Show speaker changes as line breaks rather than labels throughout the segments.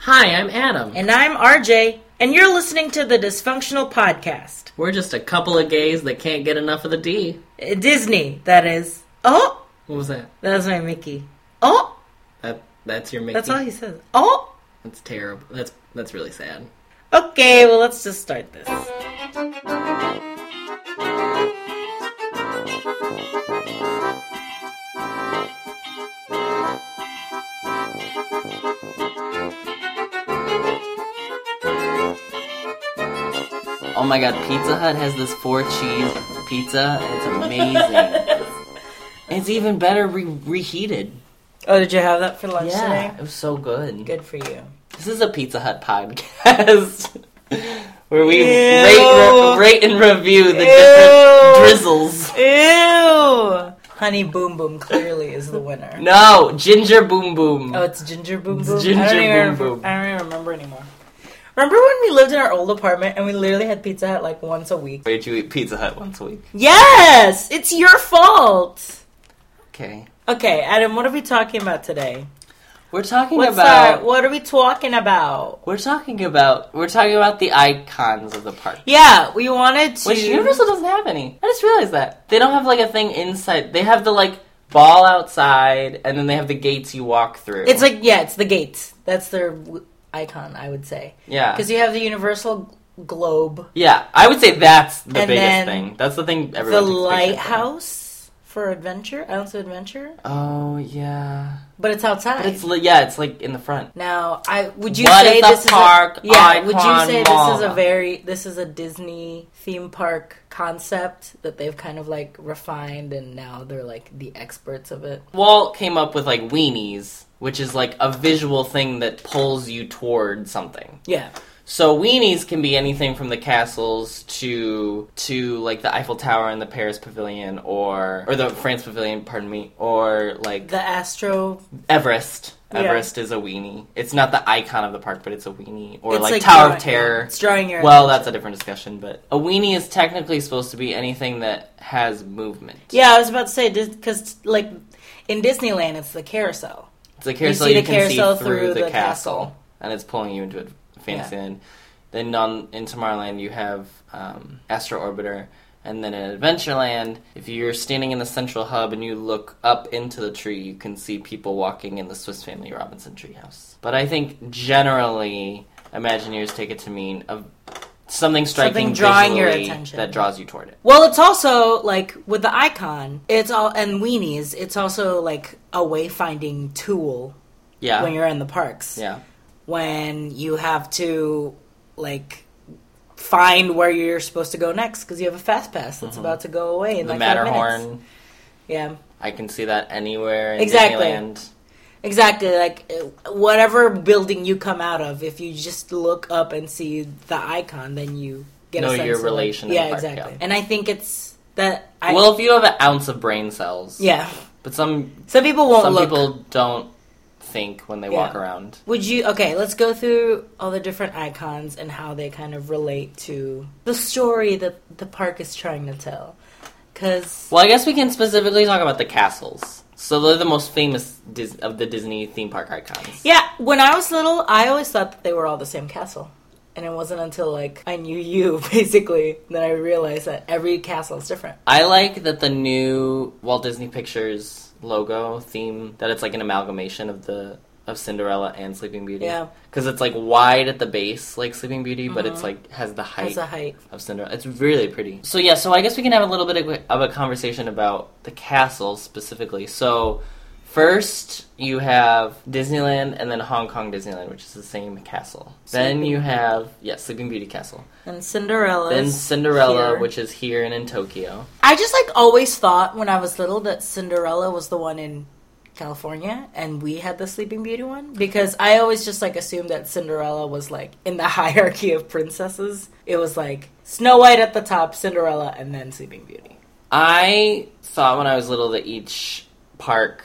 Hi, I'm Adam.
And I'm RJ, and you're listening to the Dysfunctional Podcast.
We're just a couple of gays that can't get enough of the D.
Uh, Disney, that is. Oh,
What was that?
that's my Mickey. Oh,
That that's your Mickey.
that's all he says. Oh,
That's terrible. That's that's really sad.
okay, well, let's just start this.
Oh my god, Pizza Hut has this four cheese pizza, and it's amazing. it's even better re- reheated.
Oh, did you have that for lunch
Yeah,
today?
it was so good.
Good for you.
This is a Pizza Hut podcast where we rate, re- rate and review the
Ew.
different drizzles.
Ew! Honey Boom Boom clearly is the winner.
No, Ginger Boom Boom.
Oh, it's Ginger Boom
It's
Boom.
Ginger
I
Boom Boom.
I don't even remember anymore. Remember when we lived in our old apartment and we literally had Pizza Hut like once a week?
Wait, you eat Pizza Hut once a week?
Yes, it's your fault.
Okay.
Okay, Adam, what are we talking about today?
We're talking
What's
about.
our, what are we talking about?
We're talking about. We're talking about the icons of the park.
Yeah, we wanted to.
Which Universal doesn't have any. I just realized that they don't have like a thing inside. They have the like ball outside, and then they have the gates you walk through.
It's like yeah, it's the gates. That's their icon, I would say,
yeah,
because you have the Universal globe,
yeah. I would say that's the
And
biggest thing. That's the thing.
the
Everyone takes
lighthouse for adventure, ounce of adventure,
Oh yeah,
but it's outside.
but it's li- yeah, it's like in the front.
Now, I would you
What
say this
park
is a, yeah? Would you say this is a very this is a Disney theme park concept that they've kind of like refined and now they're like the experts of it?
Walt came up with like weenies, which is like a visual thing that pulls you toward something.
Yeah,
So weenies can be anything from the castles to to like the Eiffel Tower and the Paris Pavilion or or the France Pavilion, pardon me, or like
the Astro.
Everest.
Yeah.
Everest is a weenie. It's not the icon of the park, but it's a weenie. Or like,
like
Tower
drawing-
of Terror.
It's drawing your
Well,
attention.
that's a different discussion, but a weenie is technically supposed to be anything that has movement.
Yeah, I was about to say because like in Disneyland, it's the carousel.
It's a carousel
see
you,
the
can
carousel
see through,
through
the,
the
castle,
castle.
and it's pulling you into a Fantasyland. Then on in Tomorrowland you have um, Astro Orbiter, and then in Adventureland, if you're standing in the central hub and you look up into the tree, you can see people walking in the Swiss Family Robinson treehouse. But I think generally, Imagineers take it to mean a, something striking,
Something drawing your attention.
that draws you toward it.
Well, it's also like with the icon, it's all and weenies. It's also like a wayfinding tool
Yeah,
when you're in the parks.
yeah.
When you have to like find where you're supposed to go next because you have a fast pass that's about to go away in
Mm-hmm. The
like
Matterhorn.
Yeah,
I can see that anywhere in
Exactly.
Disneyland.
exactly. Like whatever building you come out of, if you just look up and see the icon, then you get
Know
a sense
your
of, like-
relation in
yeah,
park,
exactly.
yeah.
And I think it's that. I,
well, if you have an ounce of brain cells,
yeah.
But some
Some people won't
some
look.
people don't think when they walk around.
Would you okay? Let's go through all the different icons and how they kind of relate to the story that the park is trying to tell. Because
Well, I guess we can specifically talk about the castles. So they're the most famous Dis- of the Disney theme park icons.
yeah, when I was little, I always thought that they were all the same castle, and it wasn't until like I knew you basically that I realized that every castle is different.
I like that the new Walt Disney Pictures logo theme that it's like an amalgamation of the of Cinderella and Sleeping Beauty.
Yeah.
because it's like wide at the base like Sleeping Beauty, but it's mm-hmm. like has the height
As a height,
of Cinderella. It's really pretty. So yeah, so I guess we can have a little bit of, of a conversation about the castle specifically. So first you have Disneyland and then Hong Kong Disneyland, which is the same castle. then you have yeah, Sleeping Beauty Castle.
and Cinderella.
Then Cinderella,
here.
which is here and in Tokyo.
I just like always thought when I was little that Cinderella was the one in California and we had the Sleeping Beauty one because I always just like assumed that Cinderella was like in the hierarchy of princesses. It was like Snow White at the top, Cinderella, and then Sleeping Beauty.
I thought when I was little that each park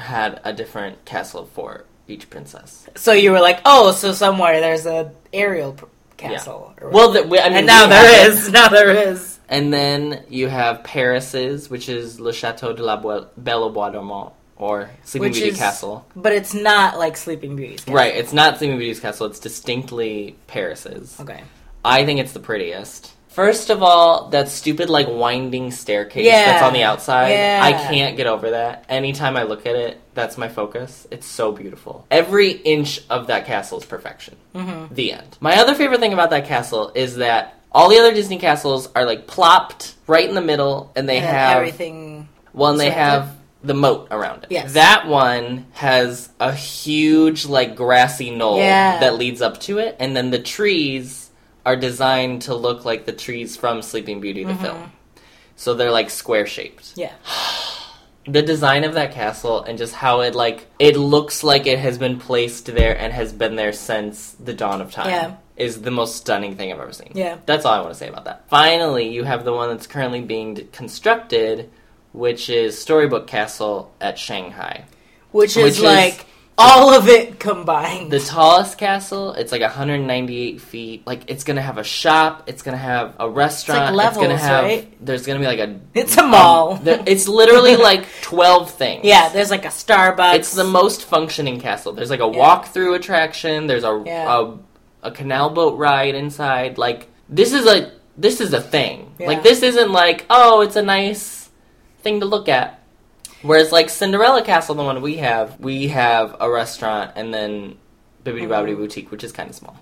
had a different castle for each princess.
So you were like, oh, so somewhere there's a aerial pr- castle. or
Well, the, we, I mean,
and now there
have it.
is. Now there is.
And then you have Paris's, which is Le Chateau de la Belle au Bois Dormant, or Sleeping
Which
Beauty
is-
Castle.
But it's not like Sleeping Beauty's. castle.
Right, it's not Sleeping Beauty's castle. It's distinctly Paris's.
Okay.
I think it's the prettiest. First of all, that stupid like winding staircase
Yeah.
that's on the outside.
Yeah.
I can't get over that. Anytime I look at it, that's my focus. It's so beautiful. Every inch of that castle is perfection.
Mm-hmm.
The end. My other favorite thing about that castle is that all the other Disney castles are like plopped right in the middle, and they
And
have
everything.
well, and they have the moat around it.
Yes.
That one has a huge like grassy knoll
Yeah.
that leads up to it, and then the trees are designed to look like the trees from Sleeping Beauty the
Mm-hmm.
film. So they're like square shaped.
Yeah.
The design of that castle and just how it like it looks like it has been placed there and has been there since the dawn of time.
Yeah.
Is the most stunning thing I've ever seen.
Yeah.
That's all I want to say about that. Finally, you have the one that's currently being constructed, which is Storybook Castle at Shanghai.
Which
Which
is
is-
like all of it combined.
The tallest castle, it's like 198 feet. Like it's gonna have a shop, it's gonna have a restaurant,
levels,
gonna have
right?
there's gonna be like a
It's a mall.
um, there- it's literally like 12 things.
yeah, there's like a Starbucks.
It's the most functioning castle. There's like a
Yeah.
walk-through attraction. There's a,
Yeah.
a a canal boat ride inside. Like this is a this is a thing.
Yeah.
Like this isn't like oh it's a nice thing to look at. Whereas like Cinderella Castle, the one we have, we have a restaurant and then Bibbidi Bobbidi
Mhm.
Boutique, which is kind of small.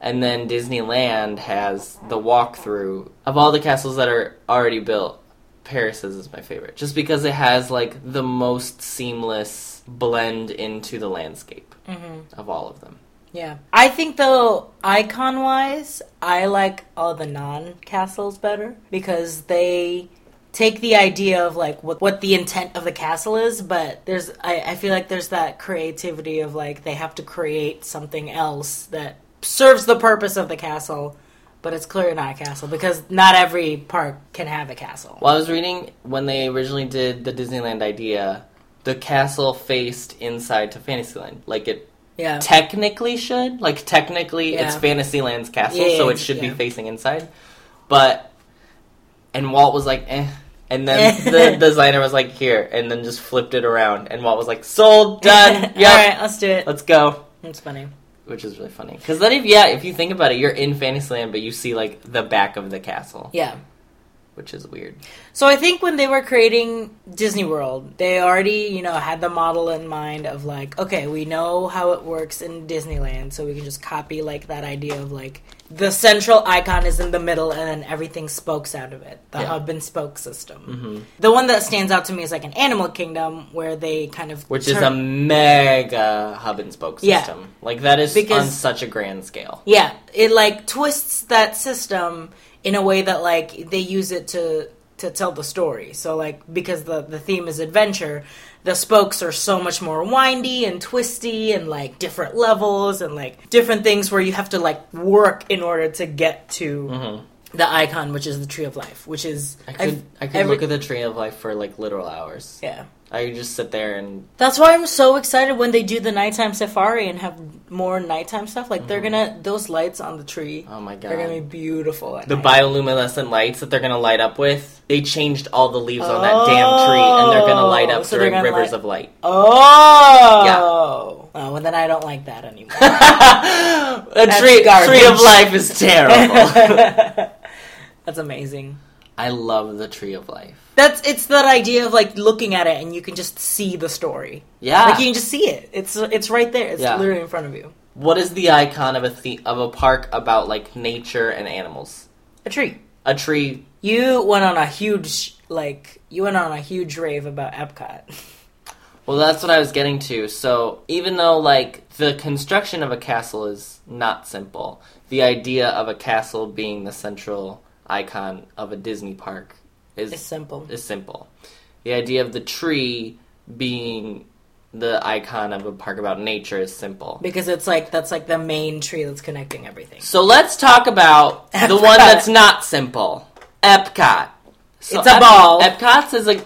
And then Disneyland has the walkthrough of all the castles that are already built. Paris's is my favorite, just because it has like the most seamless blend into the landscape
Mhm.
of all of them.
Yeah. I think though icon wise, I like all the non castles better because they take the idea of like what what the intent of the castle is, but there's I, I feel like there's that creativity of like they have to create something else that serves the purpose of the castle, but it's clearly not a castle because not every park can have a castle.
Well, I was reading when they originally did the Disneyland idea, the castle faced inside to Fantasyland. Like it
Yeah.
technically should. Like technically,
Yeah.
it's Fantasyland's castle,
Yeah,
so it should be facing inside. But and Walt was like, eh. And then the designer was like, here, and then just flipped it around. And Walt was like, sold, done, yep,
All right, let's do it.
let's go.
It's funny.
Which is really funny. Because then, if yeah, if you think about it, you're in Fantasyland, but you see like the back of the castle,
Yeah.
which is weird.
So I think when they were creating Disney World, they already, you know, had the model in mind of like, okay, we know how it works in Disneyland, so we can just copy like that idea of like the central icon is in the middle and then everything spokes out of it. The
Yeah.
hub and spoke system.
hmm
The one that stands out to me is like an Animal Kingdom where they kind of
Which is a mega hub and spoke system Yeah. Like that is
Because-
on such a grand scale.
Yeah, it like twists that system in a way that like they use it to to tell the story. So like because the the theme is adventure, the spokes are so much more windy and twisty and like different levels and like different things where you have to like work in order to get to
hmm
the icon which is the tree of life, which is
I could I could
every-
look at the tree of life for like literal hours.
yeah.
I just sit there and
That's why I'm so excited when they do the nighttime safari and have more nighttime stuff. Like they're mm-hmm. gonna those lights on the tree.
oh my god.
They're gonna be beautiful.
The
night.
bioluminescent lights that they're gonna light up with, they changed all the leaves on that damn tree and they're gonna light
Oh,
up
so
during rivers
light-
of light.
Oh. Oh, well, then I don't like that anymore.
a tree,
garbage.
tree of life is terrible.
That's amazing.
I love the tree of life.
That's it's that idea of like looking at it and you can just see the story.
Yeah.
Like you can just see it. It's it's right there. It's
Yeah.
literally in front of you.
what is the icon of a the- of a park about like nature and animals?
A tree.
A tree.
You went on a huge like you went on a huge rave about Epcot.
Well, that's what I was getting to. So even though like the construction of a castle is not simple, the idea of a castle being the central icon of a Disney park is
It's simple.
is simple. The idea of the tree being the icon of a park about nature is simple.
Because it's like that's like the main tree that's connecting everything.
So let's talk about the one that's not simple. Epcot. So
It's a ball.
Epcot's is a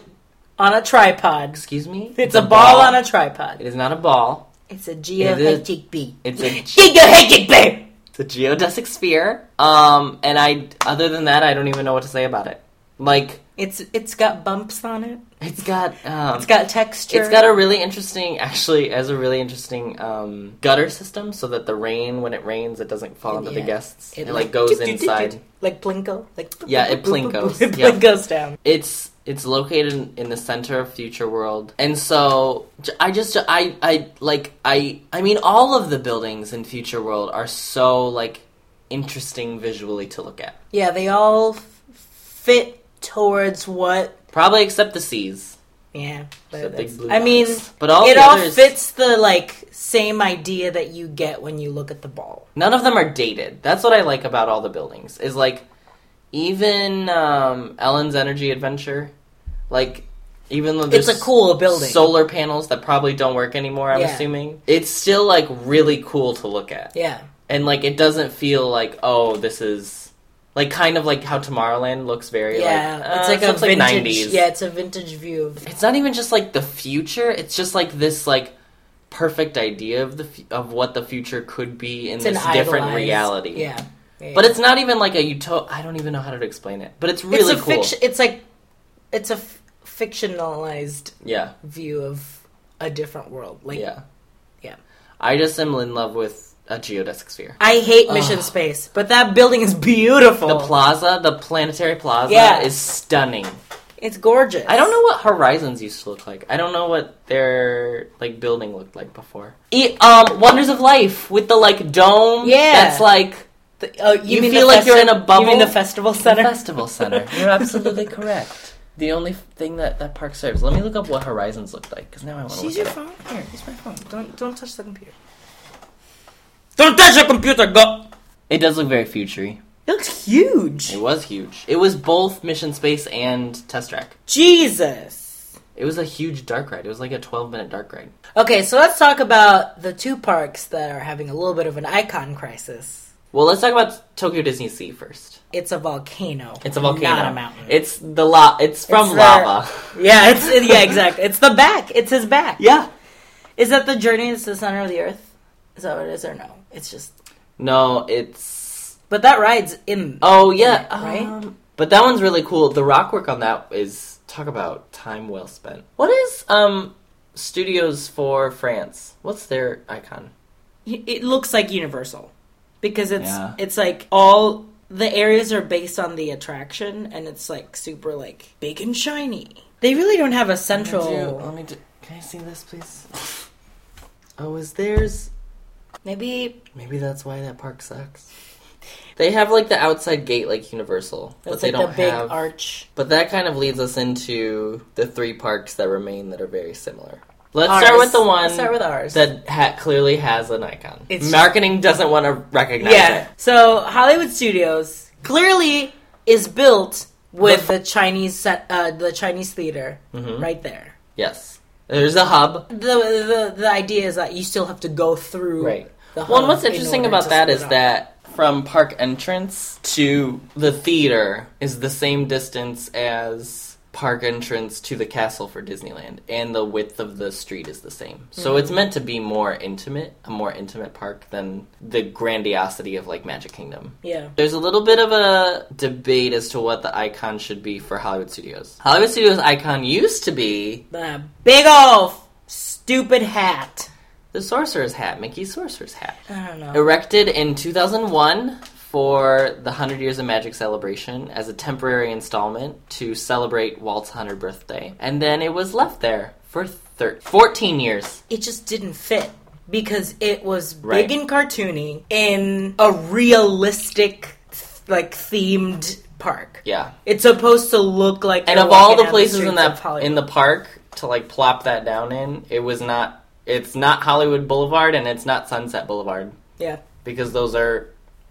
On a tripod.
excuse me.
It's a ball on a tripod.
It is not a ball.
It's a
It is-
geohectic bee.
It's a
Geohectic bee!
It's a geodesic sphere. Um, and I, other than that, I don't even know what to say about it. Like,
It's it's got bumps on it.
It's got um,
It's got texture.
It's got a really interesting, actually, has a really interesting um, gutter system, so that the rain, when it rains, it doesn't fall into the guests. It,
It
like goes inside.
like plinko. Like
Yeah, it plinkos.
It plinkos down.
It's it's located in, in the center of Future World, and so i just I I like I I mean all of the buildings in Future World are so like interesting visually to look at.
Yeah, they all f- fit towards what.
Probably except the seas.
Yeah, I mean.
But all
it all
others-
fits the like same idea that you get when you look at the ball.
None of them are dated. That's what I like about all the buildings. Is like even um, Ellen's Energy Adventure, like even though
It's a cool building.
solar panels that probably don't work anymore. I'm
Yeah.
assuming it's still like really cool to look at,
Yeah,
and like it doesn't feel like oh this is like kind of like how Tomorrowland looks very
yeah.
like uh,
it's like a
looks
vintage.
90s.
Yeah, it's a vintage view of.
It's not even just like the future. It's just like this like perfect idea of the of what the future could be in
It's
this different reality.
Yeah, yeah,
But it's not even like a utopia. I don't even know how to explain it. But it's really
it's a
cool.
fiction. It's like it's a f- fictionalized
Yeah,
view of a different world. Like
yeah,
yeah.
I just am in love with a geodesic sphere.
I hate Mission
Ugh.
Space, but that building is beautiful.
The plaza, the planetary plaza,
Yeah.
is stunning.
it's gorgeous.
I don't know what Horizons used to look like. I don't know what their like building looked like before. E- um, Wonders of Life with the like dome.
Yeah.
that's like
The- oh,
You
mean
feel like you're in a bubble.
You mean the festival center?
The festival center. You're absolutely correct. The only thing that that park serves. Let me look up what Horizons looked like because now I want to look
your phone. Here, use my phone. Don't don't touch the computer. Don't touch the computer. Go.
It does look very futury.
It looks huge.
It was huge. It was both Mission Space and Test Track.
Jesus.
It was a huge dark ride. It was like a 12 minute dark ride.
Okay, so let's talk about the two parks that are having a little bit of an icon crisis.
Well, let's talk about Tokyo Disney Sea first.
It's a volcano.
It's a volcano.
not a mountain.
It's the la- It's from
It's their-
lava.
yeah, it's yeah, exactly. It's the back. It's his back.
Yeah.
Is that the journey to the center of the earth? Is that what it is, or no? It's just.
No, it's.
But that ride's in.
Oh yeah,
Right?
Um, but that one's really cool. The rock work on that is talk about time well spent. What is um Studios for France? What's their icon?
It looks like Universal because it's
Yeah.
it's like all the areas are based on the attraction, and it's like super like big and shiny. They really don't have a central.
Let me do- let me do- can I see this, please? Oh, is theirs?
Maybe
Maybe that's why that park sucks. They have like the outside gate like Universal, but they
like
don't
the big
have.
arch.
But that kind of leads us into the three parks that remain that are very similar. Let's
Ours.
start with the one
Let's start with ours.
that ha- clearly has an icon.
It's-
Marketing doesn't want to recognize
yeah.
it.
So Hollywood Studios clearly is built with the Chinese set, uh, the Chinese theater
Mhm.
right there.
Yes, there's a hub.
The, the the idea is that you still have to go through
Right.
The
Well, and what's interesting
order
about that is that from park entrance to the theater is the same distance as park entrance to the castle for Disneyland, and the width of the street is the same. So
Mm.
it's meant to be more intimate, a more intimate park than the grandiosity of like Magic Kingdom.
yeah.
There's a little bit of a debate as to what the icon should be for Hollywood Studios. Hollywood Studios icon used to be
The big ol' stupid hat.
the Sorcerer's Hat, Mickey's Sorcerer's Hat.
I don't know.
Erected in 2001 for the 100 Years of Magic celebration as a temporary installment to celebrate Walt's 100th birthday. And then it was left there for thir- 14 years.
it just didn't fit because it was
Right.
big and cartoony in a realistic, like themed park.
Yeah.
It's supposed to look like.
And of all the places
streets
in that in the park to like plop that down in, it was not it's not Hollywood Boulevard and it's not Sunset Boulevard
yeah,
because those are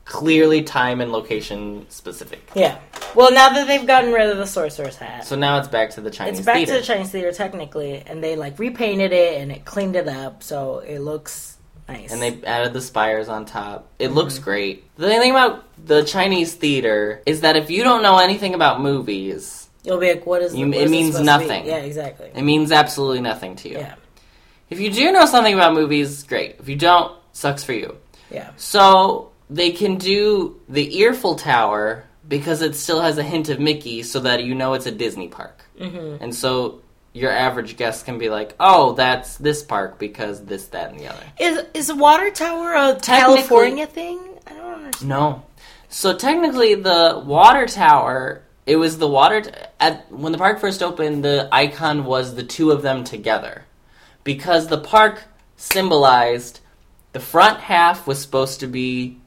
clearly time and location specific.
yeah. Well, now that they've gotten rid of the sorcerer's hat,
So now it's back to the Chinese
it's back
theater.
to the Chinese theater technically, and they like repainted it and it cleaned it up, so it looks nice.
and they added the spires on top. It mm-hmm. looks great. The thing about the Chinese theater is that if you don't know anything about movies,
you'll be like, "What is?
You-
what
it
is
means nothing.
Yeah, exactly.
it means absolutely nothing to you.
Yeah,
If you do know something about movies, great. If you don't, sucks for you.
yeah.
So they can do the Earful Tower because it still has a hint of Mickey, so that you know it's a Disney park.
Mm-hmm.
And so your average guest can be like, "Oh, that's this park because this, that, and the other."
Is is a water tower a
Technically-
California thing? I don't understand.
No. So technically, the water tower. It was the water t- at when the park first opened. The icon was the two of them together, because the park symbolized the front half was supposed to be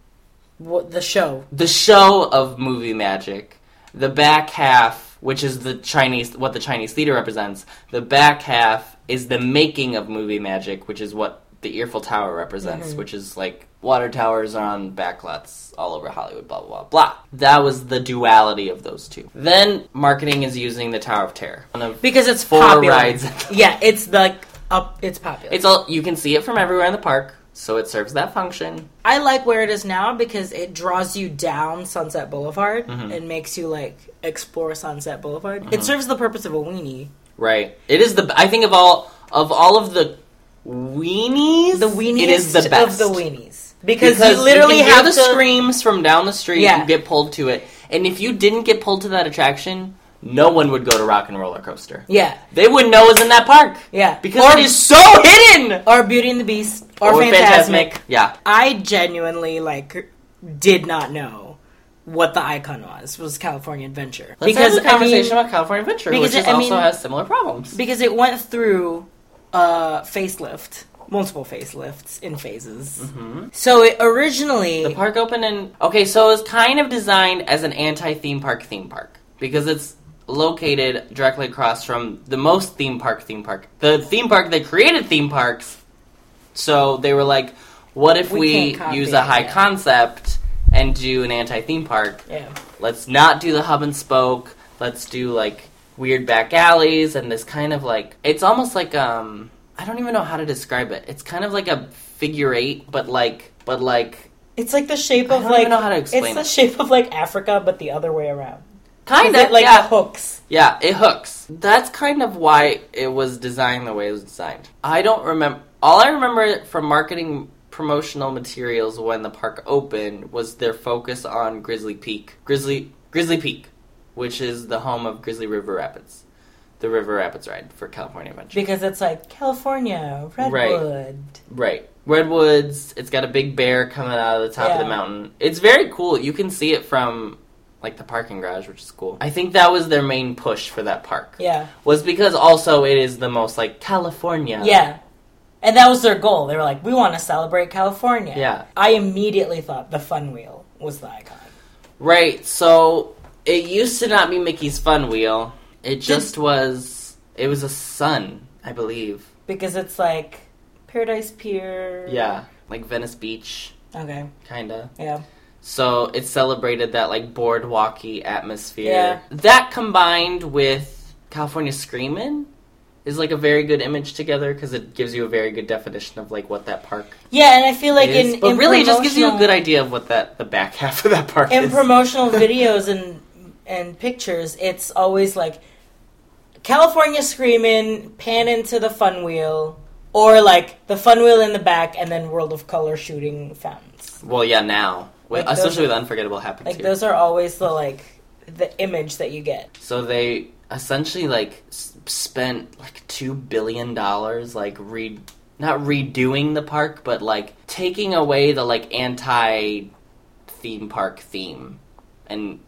What, the show.
the show of movie magic. The back half, which is the Chinese, what the Chinese theater represents, the back half is the making of movie magic, which is what the Earful Tower represents, mm-hmm. which is like water towers are on backlots all over Hollywood, blah, blah, blah, blah. That was the duality of those two. Then marketing is using the Tower of Terror. Of
Because it's
four
popular.
rides.
Yeah, it's like up. It's popular.
It's all, you can see it from everywhere in the park, so it serves that function.
I like where it is now because it draws you down Sunset Boulevard
Mm-hmm.
and makes you like explore Sunset Boulevard. It serves the purpose of a weenie.
Right. It is the. I think of all of all of the weenies,
The weeniest
It is the best
of the weenies because, you literally
hear
have
the
to.
screams from down the street.
Yeah.
and get pulled to it, and if you didn't get pulled to that attraction, no one would go to Rock and Roller Coaster.
Yeah,
They wouldn't know it was in that park
yeah.
because
or,
it is so hidden.
or Beauty and the Beast or, Fantasmic.
Yeah.
I genuinely like did not know what the icon was. Was California Adventure
Let's
because
have a conversation
I mean,
about California Adventure,
because
which
it-
also
mean-
has similar problems.
because it went through a facelift, multiple facelifts in phases. So it originally
Mm-hmm. The park opened in okay, so it was kind of designed as an anti-theme park theme park because it's located directly across from the most theme park theme park. The theme park that created theme parks. So they were like, what if
We
we, use a high
yeah.
concept and do an anti-theme park?
yeah.
Let's not do the hub and spoke. Let's do like weird back alleys and this kind of like it's almost like um I don't even know how to describe it. It's kind of like a figure eight, but like but like
It's like the shape
I
of
don't
like
even know how to explain
it's the
it.
shape of like Africa, but the other way around.
Kind of
like
yeah.
hooks.
yeah, it hooks. That's kind of why it was designed the way it was designed. I don't remember all I remember from marketing promotional materials when the park opened was their focus on Grizzly Peak. Grizzly Grizzly Peak, which is the home of Grizzly River Rapids. The River Rapids ride for California Adventure.
Because it's like California, Redwood.
Right. Redwoods, it's got a big bear coming out of the top of the mountain. It's very cool. You can see it from like the parking garage, which is cool. I think that was their main push for that park.
Yeah.
Was because also it is the most like California.
Yeah. And that was their goal. They were like, we want to celebrate California.
Yeah.
I immediately thought the fun wheel was the icon.
Right. So it used to not be Mickey's Fun Wheel. It just was it was a sun, I believe.
Because it's like Paradise Pier.
Yeah. Like Venice Beach,
Okay.
kinda.
Yeah.
So it celebrated that like boardwalky atmosphere.
Yeah.
That combined with California Screamin' is like a very good image together because it gives you a very good definition of like what that park
Yeah, and I feel like
is.
in
but
in
really, it just gives you a good idea of what that the back half of that park
in
is.
promotional videos and and pictures, it's always like California screaming, pan into the fun wheel, or like the fun wheel in the back, and then World of Color shooting fountains.
well, yeah, now
Like
especially with Unforgettable Happens
Like
here.
those are always the like the image that you get.
So they essentially like s- spent like two billion dollars like re not redoing the park, but like taking away the like anti theme park theme and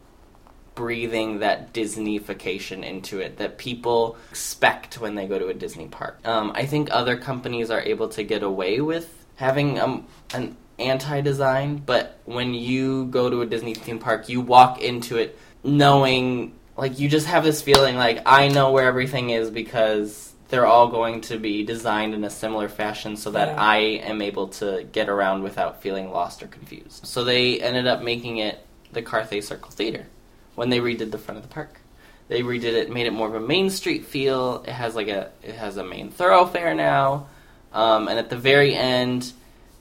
breathing that Disneyfication into it that people expect when they go to a Disney park. Um, I think other companies are able to get away with having um, an anti-design, but when you go to a Disney theme park, you walk into it knowing like you just have this feeling like I know where everything is because they're all going to be designed in a similar fashion so that
Yeah.
I am able to get around without feeling lost or confused. So they ended up making it the Carthay Circle Theater when they redid the front of the park. They redid it, made it more of a Main Street feel. It has like a it has a main thoroughfare now, um, and at the very end,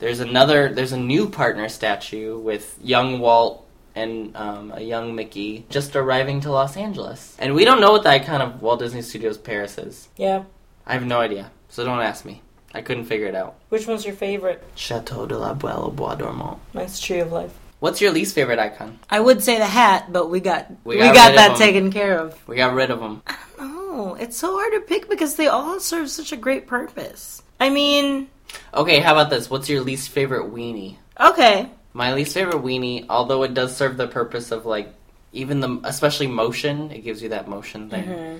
there's another there's a new partner statue with young Walt and um, a young Mickey just arriving to Los Angeles, and we don't know what the icon of Walt Disney Studios Paris is.
Yeah.
I have no idea, so don't ask me. I couldn't figure it out.
Which one's your favorite?
Chateau de la Belle au Bois Dormant.
Mine's Tree of Life.
What's your least favorite icon?
I would say the hat, but we got
We
we
got
got,
rid of
that taken care of.
We got rid of them.
Oh, it's so hard to pick because they all serve such a great purpose. I mean,
Okay, how about this? What's your least favorite weenie?
okay,
My least favorite weenie, although it does serve the purpose of like even the especially motion, it gives you that motion thing.
Mm-hmm.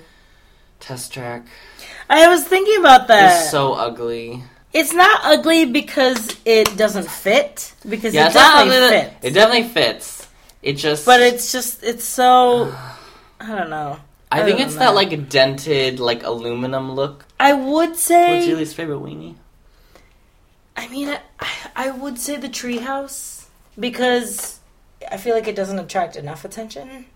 Test track
I was thinking about that.
is so ugly.
it's not ugly because it doesn't fit because
Yeah,
it
it's
definitely
ugly. that-
fits.
It definitely fits. It just,
but it's just it's so I don't know.
I think it's
know.
that like dented like aluminum look.
I would say
What's your least favorite weenie?
I mean, I, I would say the treehouse because I feel like it doesn't attract enough attention.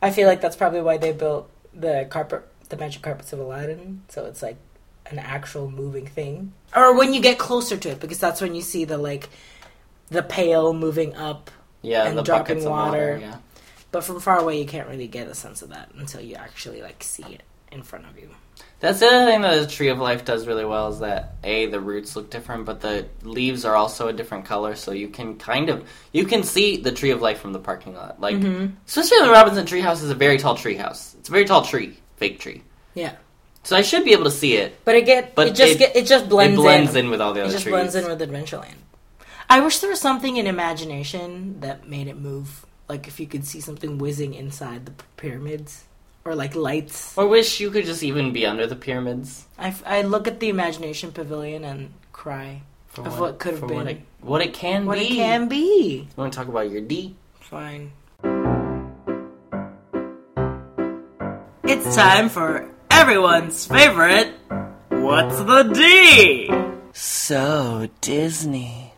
I feel like that's probably why they built the carpet, the magic carpets of Aladdin. So it's like an actual moving thing. Or when you get closer to it, because that's when you see the like the pail moving up.
Yeah,
And
the
dropping water.
water. Yeah.
But from far away, you can't really get a sense of that until you actually like see it in front of you.
That's the other thing that the Tree of Life does really well is that a the roots look different, but the leaves are also a different color, so you can kind of you can see the Tree of Life from the parking lot. Like
Mm-hmm.
especially the Robinson Tree House is a very tall tree house. It's a very tall tree, fake tree.
Yeah,
So I should be able to see it.
but it get
But
it just
it-
get it just blends
it blends
in.
in. with all the other It
just
trees.
blends in with Adventureland. I wish there was something in imagination that made it move. Like if you could see something whizzing inside the pyramids, or like lights.
Or wish you could just even be under the pyramids.
I, I look at the imagination pavilion and cry
For
of what, could have been,
What it, what it can
what
be.
What it can be.
You want to talk about your D?
Fine. It's time for everyone's favorite. What's the D?
So Disney.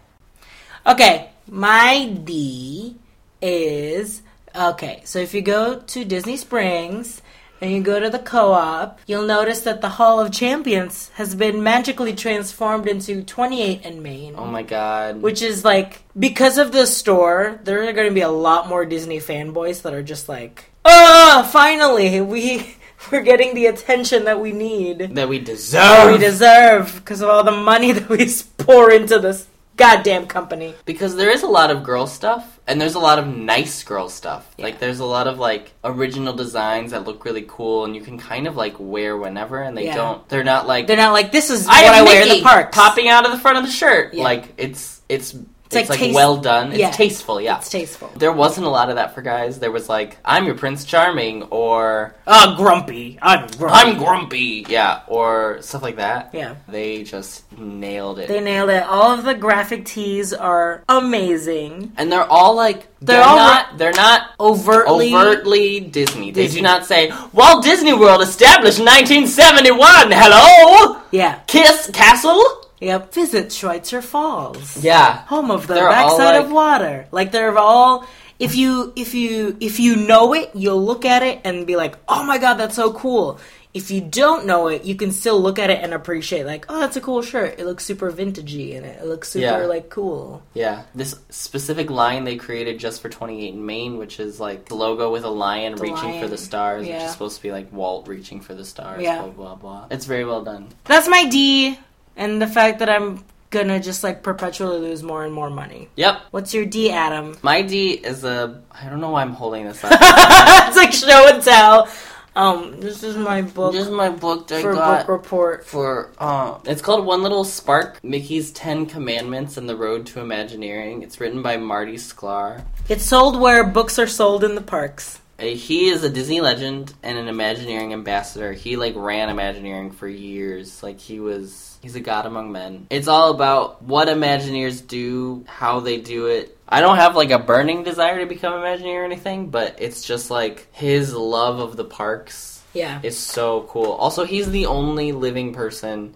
Okay, my D is okay. So if you go to Disney Springs and you go to the co-op, you'll notice that the Hall of Champions has been magically transformed into 28 and Main.
Oh my god.
Which is like because of the store, there are going to be a lot more Disney fanboys that are just like, "Oh, finally, we we're getting the attention that we need,
that we
that
deserve.
we deserve because of all the money that we pour into this goddamn company."
because there is a lot of girl stuff and there's a lot of nice girl stuff
Yeah.
like there's a lot of like original designs that look really cool and you can kind of like wear whenever and they
Yeah.
don't they're not like
They're not like this is
I
what I wear in the park.
popping out of the front of the shirt
Yeah.
like it's it's it's,
like
like,
taste-
well done it's
yeah.
tasteful yeah
It's tasteful.
there wasn't a lot of that for guys there was like i'm your prince charming or
Oh, grumpy. I'm grumpy.
i'm grumpy yeah or stuff like that
Yeah.
they just nailed it
They nailed it. All of the graphic tees are amazing.
and they're all like
They're
they're,
all
not they're not
Overtly.
overtly Disney. They
Disney.
do not say Walt Disney World established in 1971. Hello,
Yeah.
Kiss Castle.
Yep. Visit Schweitzer Falls.
Yeah,
home of the
They're
backside
like-
of water. Like they're all if you if you if you know it, you'll look at it and be like, "Oh my god, that's so cool." If you don't know it, you can still look at it and appreciate like, "Oh, that's a cool shirt. It looks super vintagey and it, it looks super
Yeah.
like cool."
yeah. This specific line they created just for 28 and Main, which is like the logo with a lion
The
reaching
lion.
for the stars, which
Yeah.
is supposed to be like Walt reaching for the stars.
Yeah.
Blah blah blah. It's very well done.
That's my D and the fact that I'm gonna just like perpetually lose more and more money.
Yep.
What's your D, Adam?
My D is a. I don't know why I'm holding this up.
it's like show and tell. Um, this is my book
This is my book that I got.
book report.
for uh it's called One Little Spark, Mickey's 10 Commandments and the Road to Imagineering. It's written by Marty Sklar.
It's sold where books are sold in the parks.
Uh, He is a Disney legend and an Imagineering ambassador. He like ran Imagineering for years. Like he was he's a god among men. It's all about what Imagineers do, how they do it. I don't have like a burning desire to become Imagineer or anything, but it's just like his love of the parks
Yeah.
is so cool. Also, he's the only living person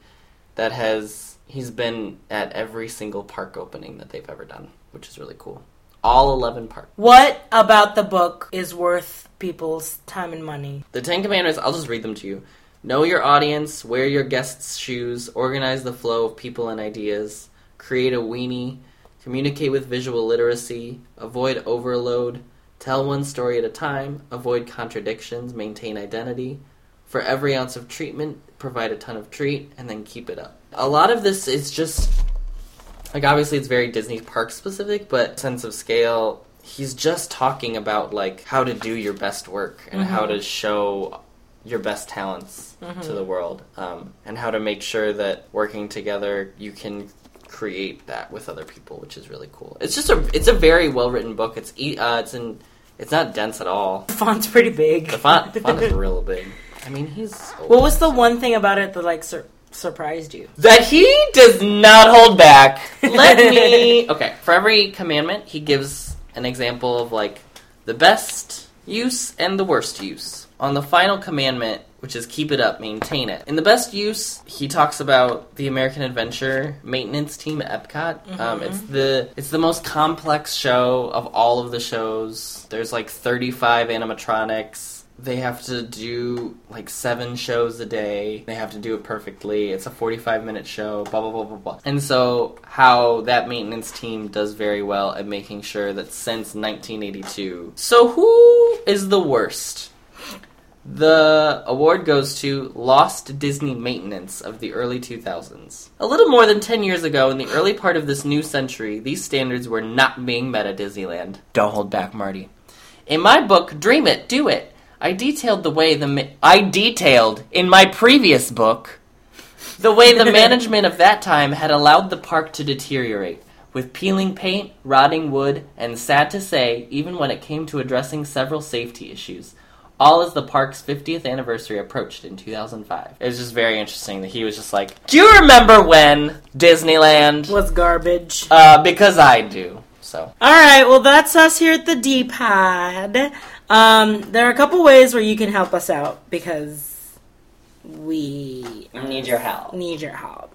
that has he's been at every single park opening that they've ever done, which is really cool. All 11 parks.
What about the book is worth people's time and money?
The Ten Commandments, I'll just read them to you. Know your audience, wear your guests' shoes, organize the flow of people and ideas, create a weenie, communicate with visual literacy, avoid overload, tell one story at a time, avoid contradictions, maintain identity. For every ounce of treatment, provide a ton of treat, and then keep it up. A lot of this is just like obviously it's very Disney park specific, but sense of scale he's just talking about like how to do your best work and how mm-hmm. to show your best talents to the world um, and how to make sure that working together you can create that with other people which is really cool it's just a it's a very well written book it's uh, it's in it's not dense at all
The font's pretty big.
the font the font is real big i mean he's old.
What was the one thing about it that like sur- surprised you?
that he does not hold back. Let me. Okay, for every commandment, he gives an example of like the best use and the worst use. On the final commandment, which is keep it up, maintain it. In the best use, he talks about the American Adventure maintenance team at Epcot. Um, it's the it's the most complex show of all of the shows. There's like 35 animatronics they have to do like seven shows a day. They have to do it perfectly. It's a 45 minute show, blah, blah, blah, blah, blah. And so, how that maintenance team does very well at making sure that since 1982. So, who is the worst? The award goes to Lost Disney Maintenance of the early 2000s. A little more than 10 years ago, in the early part of this new century, these standards were not being met at Disneyland. Don't hold back, Marty. In my book, Dream It, Do It, I detailed the way the ma- I detailed in my previous book the way the management of that time had allowed the park to deteriorate with peeling paint, rotting wood, and sad to say, even when it came to addressing several safety issues. All as the park's 50th anniversary approached in 2005. It was just very interesting that he was just like, Do you remember when Disneyland?
Was garbage.
Uh, because I do. So,
All right, well, that's us here at the D Pod. Um, there are a couple ways where you can help us out because we
need your help.
need your help.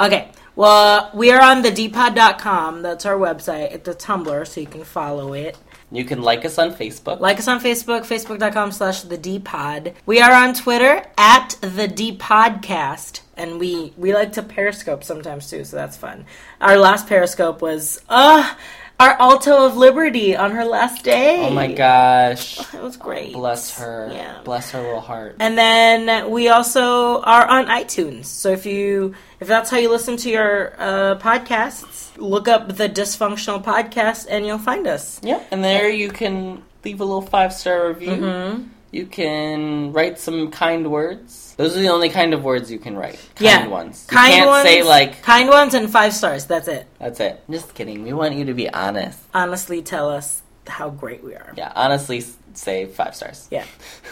Okay, well, we are on the dpod.com. That's our website. It's a Tumblr, so you can follow it.
You can like us on Facebook.
Like us on Facebook, facebook.com slash the D Pod. We are on Twitter at the D Podcast. And we, we like to periscope sometimes too, so that's fun. Our last periscope was, uh, our Alto of Liberty on her last day.
Oh my gosh.
It was great.
Bless her.
Yeah.
Bless her little heart.
And then we also are on iTunes. So if you if that's how you listen to your uh, podcasts, look up the Dysfunctional Podcast and you'll find us.
Yeah, and there you can leave a little five star review.
Mm-hmm.
You can write some kind words. Those are the only kind of words you can write. Kind
Yeah.
ones. You
Kind
can't
ones,
say like
kind ones and five stars. That's it.
that's it. Just kidding. We want you to be honest.
Honestly, tell us how great we are.
Yeah, honestly say five stars.
Yeah.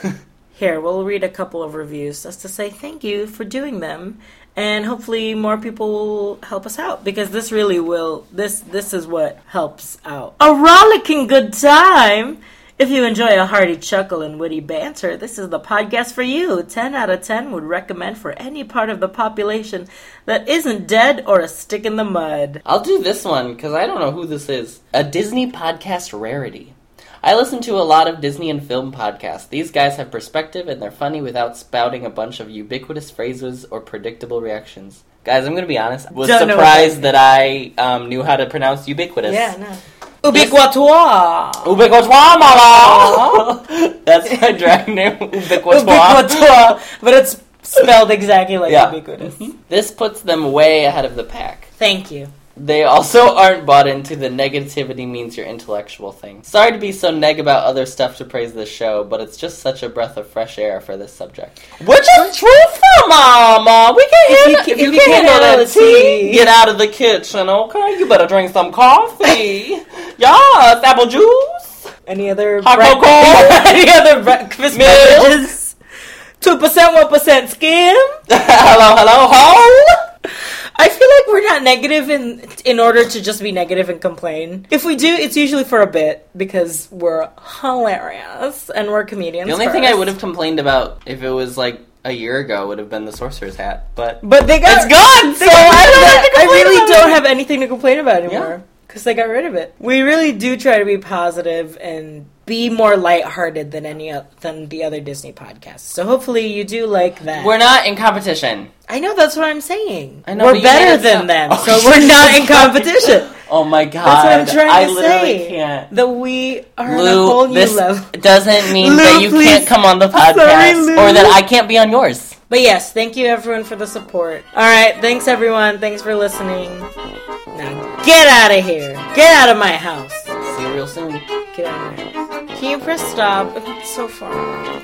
Here, we'll read a couple of reviews just to say thank you for doing them. And hopefully more people will help us out because this really will this this is what helps out. A rollicking good time. If you enjoy a hearty chuckle and witty banter, this is the podcast for you. 10 out of 10 would recommend for any part of the population that isn't dead or a stick in the mud.
I'll do this one because I don't know who this is. A Disney podcast rarity. I listen to a lot of Disney and film podcasts. These guys have perspective and they're funny without spouting a bunch of ubiquitous phrases or predictable reactions. Guys, I'm going to be honest. I was
Don't know what
surprised
that
I um, knew how to pronounce ubiquitous.
Yeah, no. Ubiquitois.
Ubiquitous, mama! That's my drag name.
Ubiquitois. But it's spelled exactly like
Yeah.
ubiquitous.
This puts them way ahead of the pack.
Thank you.
They also aren't bought into the negativity means your intellectual thing. Sorry to be so neg about other stuff to praise this show, but it's just such a breath of fresh air for this subject. Which is true for Mama. We can
If you
handle, if you,
if you
can't
can't
handle
the
tea, get out of the kitchen, okay? You better drink some coffee. yes, apple juice.
Any other
Hot
break-
cocoa.
Any other breakfast beverages? Two percent, one percent skim.
hello, hello, ho.
I feel like we're not negative in in order to just be negative and complain. If we do, it's usually for a bit because we're hilarious and we're comedians.
The only thing I would have complained about if it was like a year ago would have been the sorcerer's hat, but
but they got
it's gone. So I don't have
it.
to
I really don't have anything to complain about anymore
Yeah.
Because they got rid of it. We really do try to be positive and be more lighthearted than any than the other Disney podcasts. So hopefully you do like that.
We're not in competition.
I know that's what I'm saying.
I know,
we're
but you made
better than
sound-
them,
Oh,
so we're not in competition.
Oh my god!
That's what I'm trying
I
to
literally
say.
can't.
That we are on a whole
Lou,
new level.
doesn't mean
Lou,
that you
please.
can't come on the podcast
Sorry,
or that I can't be on yours.
But yes, thank you everyone for the support. All right, thanks everyone. Thanks for listening. Now get out of here. Get out of my house.
See you real soon.
Get out of there. Can you press stop? It's so far.